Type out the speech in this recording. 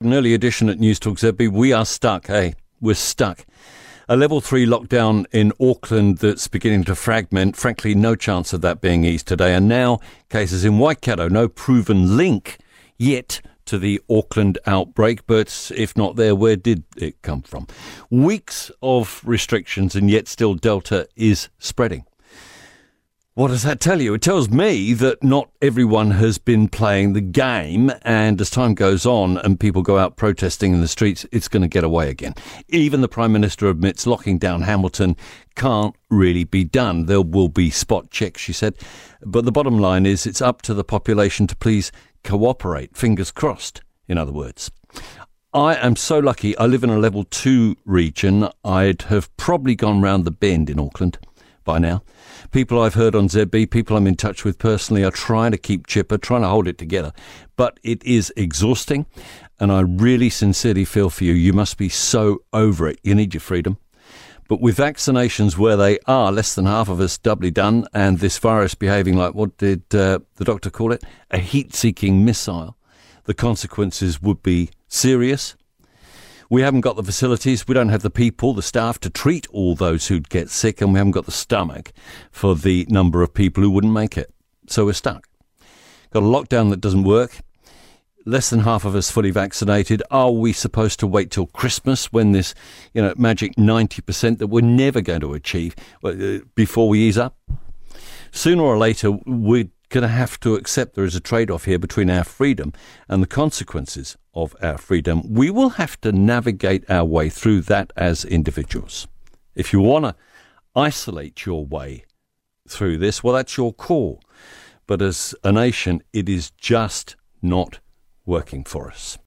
An early edition at News Talk ZB. We are stuck, hey, we're stuck. A level three lockdown in Auckland that's beginning to fragment. Frankly, no chance of that being eased today. And now cases in Waikato, no proven link yet to the Auckland outbreak. But if not there, where did it come from? Weeks of restrictions, and yet still Delta is spreading. What does that tell you? It tells me that not everyone has been playing the game, and as time goes on and people go out protesting in the streets, it's going to get away again. Even the Prime Minister admits locking down Hamilton can't really be done. There will be spot checks, she said. But the bottom line is it's up to the population to please cooperate, fingers crossed, in other words. I am so lucky. I live in a level two region. I'd have probably gone round the bend in Auckland by now. People I've heard on ZB, people I'm in touch with personally, are trying to keep chipper, trying to hold it together. But it is exhausting, and I really sincerely feel for you. You must be so over it. You need your freedom. But with vaccinations where they are, less than half of us doubly done, and this virus behaving like what did uh, the doctor call it? A heat seeking missile, the consequences would be serious we haven't got the facilities, we don't have the people, the staff to treat all those who'd get sick, and we haven't got the stomach for the number of people who wouldn't make it. So we're stuck. Got a lockdown that doesn't work. Less than half of us fully vaccinated. Are we supposed to wait till Christmas when this, you know, magic 90% that we're never going to achieve uh, before we ease up? Sooner or later, we're going to have to accept there is a trade off here between our freedom and the consequences of our freedom. We will have to navigate our way through that as individuals. If you want to isolate your way through this, well, that's your call. But as a nation, it is just not working for us.